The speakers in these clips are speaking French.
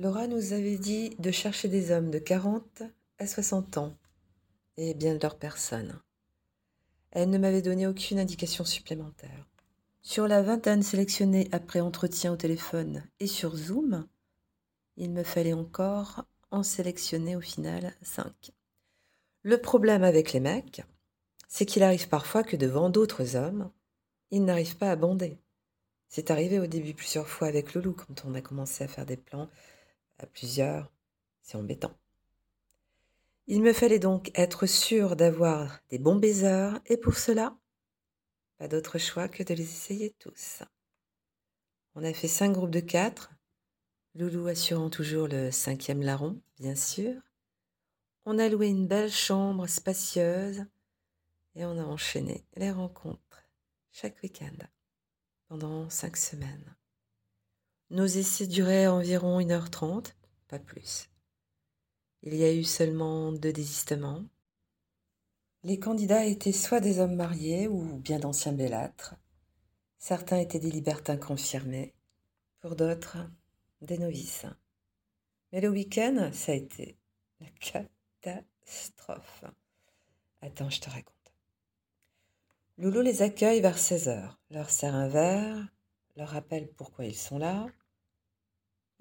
Laura nous avait dit de chercher des hommes de 40 à 60 ans et bien de leur personne. Elle ne m'avait donné aucune indication supplémentaire. Sur la vingtaine sélectionnée après entretien au téléphone et sur Zoom, il me fallait encore en sélectionner au final 5. Le problème avec les mecs, c'est qu'il arrive parfois que devant d'autres hommes, ils n'arrivent pas à bonder. C'est arrivé au début plusieurs fois avec Loulou quand on a commencé à faire des plans à plusieurs. C'est embêtant. Il me fallait donc être sûr d'avoir des bons baiseurs et pour cela, pas d'autre choix que de les essayer tous. On a fait cinq groupes de quatre, Loulou assurant toujours le cinquième larron, bien sûr. On a loué une belle chambre spacieuse et on a enchaîné les rencontres chaque week-end pendant cinq semaines. Nos essais duraient environ 1h30, pas plus. Il y a eu seulement deux désistements. Les candidats étaient soit des hommes mariés ou bien d'anciens bellâtres. Certains étaient des libertins confirmés, pour d'autres, des novices. Mais le week-end, ça a été la catastrophe. Attends, je te raconte. Loulou les accueille vers 16h, leur sert un verre, leur rappelle pourquoi ils sont là.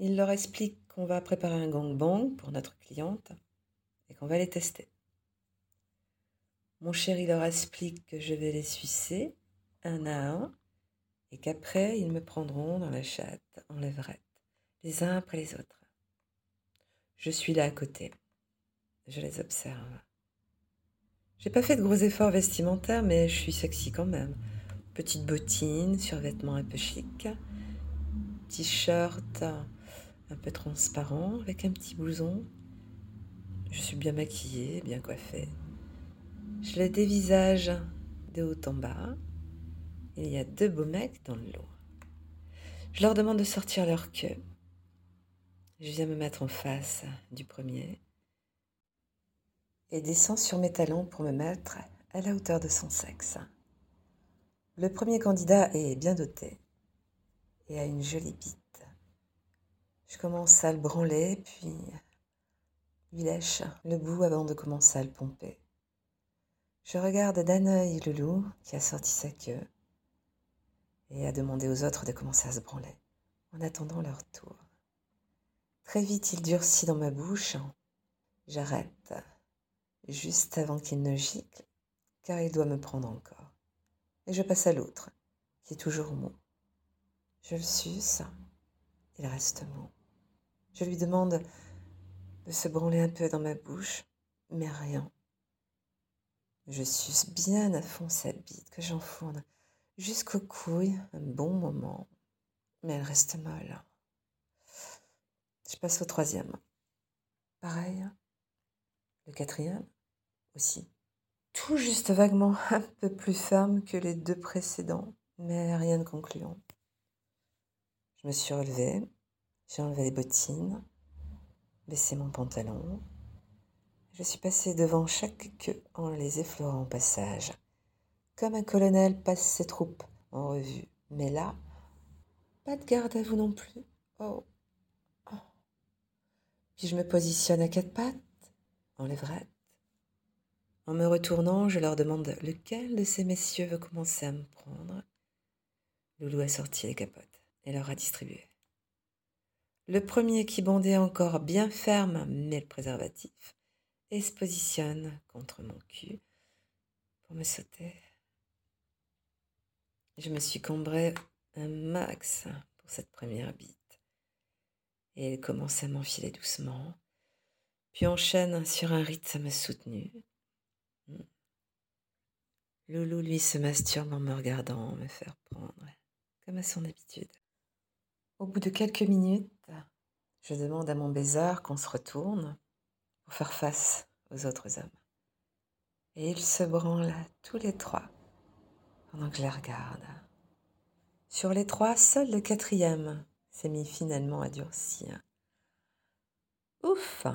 Il leur explique qu'on va préparer un gangbang pour notre cliente et qu'on va les tester. Mon chéri leur explique que je vais les sucer un à un et qu'après ils me prendront dans la chatte en levrette, les uns après les autres. Je suis là à côté. Je les observe. J'ai pas fait de gros efforts vestimentaires, mais je suis sexy quand même. Petite bottine, survêtement un peu chic, t-shirt un peu transparent avec un petit blouson. Je suis bien maquillée, bien coiffée. Je les dévisage de haut en bas. Il y a deux beaux mecs dans le lot. Je leur demande de sortir leur queue. Je viens me mettre en face du premier et descends sur mes talons pour me mettre à la hauteur de son sexe. Le premier candidat est bien doté et a une jolie bite. Je commence à le branler, puis lui lèche le bout avant de commencer à le pomper. Je regarde d'un œil le loup qui a sorti sa queue et a demandé aux autres de commencer à se branler en attendant leur tour. Très vite, il durcit dans ma bouche. J'arrête, juste avant qu'il ne gicle, car il doit me prendre encore. Et je passe à l'autre, qui est toujours mou. Je le suce, il reste mou. Je lui demande de se branler un peu dans ma bouche, mais rien. Je suce bien à fond sa bite, que j'enfourne jusqu'aux couilles un bon moment, mais elle reste molle. Je passe au troisième. Pareil. Le quatrième aussi. Tout juste vaguement un peu plus ferme que les deux précédents, mais rien de concluant. Je me suis relevée, j'ai enlevé les bottines, baissé mon pantalon. Je suis passée devant chaque queue en les effleurant au passage, comme un colonel passe ses troupes en revue. Mais là, pas de garde à vous non plus. Oh, puis je me positionne à quatre pattes, en levrette. En me retournant, je leur demande lequel de ces messieurs veut commencer à me prendre. Loulou a sorti les capotes et leur a distribué. Le premier qui bondait encore bien ferme met le préservatif et se positionne contre mon cul pour me sauter. Je me suis cambré un max pour cette première bite et elle commence à m'enfiler doucement, puis enchaîne sur un rythme soutenu. Hmm. Loulou, lui, se masturbe en me regardant me faire prendre, comme à son habitude. Au bout de quelques minutes, je demande à mon baiser qu'on se retourne pour faire face aux autres hommes. Et ils se branlent tous les trois pendant que je les regarde. Sur les trois, seul le quatrième s'est mis finalement à durcir. Ouf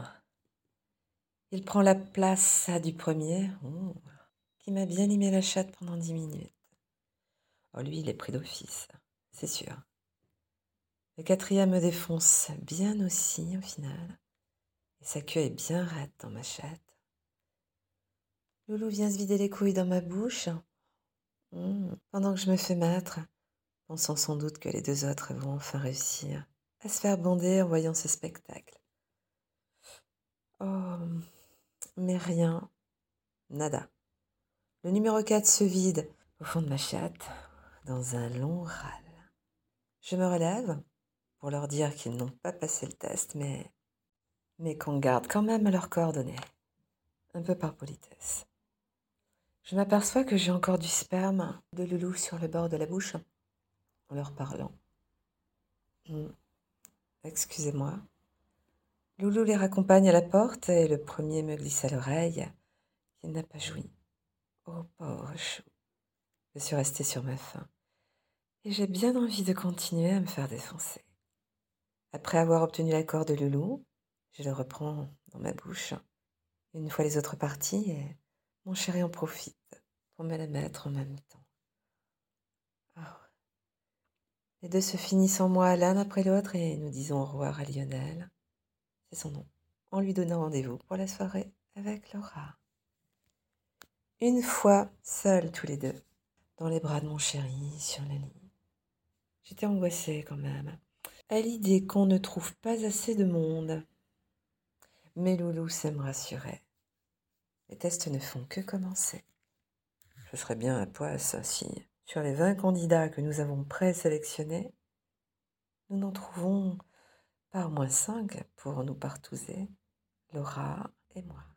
Il prend la place du premier, qui m'a bien limé la chatte pendant dix minutes. Oh, lui, il est pris d'office, c'est sûr. Le quatrième me défonce bien aussi au final. Et sa queue est bien raide dans ma chatte. Loulou vient se vider les couilles dans ma bouche. Mmh. Pendant que je me fais mettre, pensant sans doute que les deux autres vont enfin réussir à se faire bander en voyant ce spectacle. Oh, mais rien, nada. Le numéro 4 se vide au fond de ma chatte dans un long râle. Je me relève pour leur dire qu'ils n'ont pas passé le test, mais, qu'on garde quand même leurs coordonnées, un peu par politesse. Je m'aperçois que j'ai encore du sperme de loulou sur le bord de la bouche en leur parlant. Hmm. Excusez-moi. Loulou les raccompagne à la porte et le premier me glisse à l'oreille qu'il n'a pas joui. Oh pauvre chou. Je suis restée sur ma faim et j'ai bien envie de continuer à me faire défoncer. Après avoir obtenu l'accord de Loulou, je le reprends dans ma bouche. Une fois les autres partis, et mon chéri en profite pour me la mettre en même temps. Oh. Les deux se finissent en moi l'un après l'autre et nous disons au revoir à Lionel. C'est son nom. En lui donnant rendez-vous pour la soirée avec Laura. Une fois, seuls tous les deux, dans les bras de mon chéri, sur le lit. J'étais angoissée quand même, à l'idée qu'on ne trouve pas assez de monde. Mais Loulou me rassurer. Les tests ne font que commencer. Ce serait bien à poisse si, sur les 20 candidats que nous avons présélectionnés, nous n'en trouvons pas au moins 5 pour nous partouzer, Laura et moi.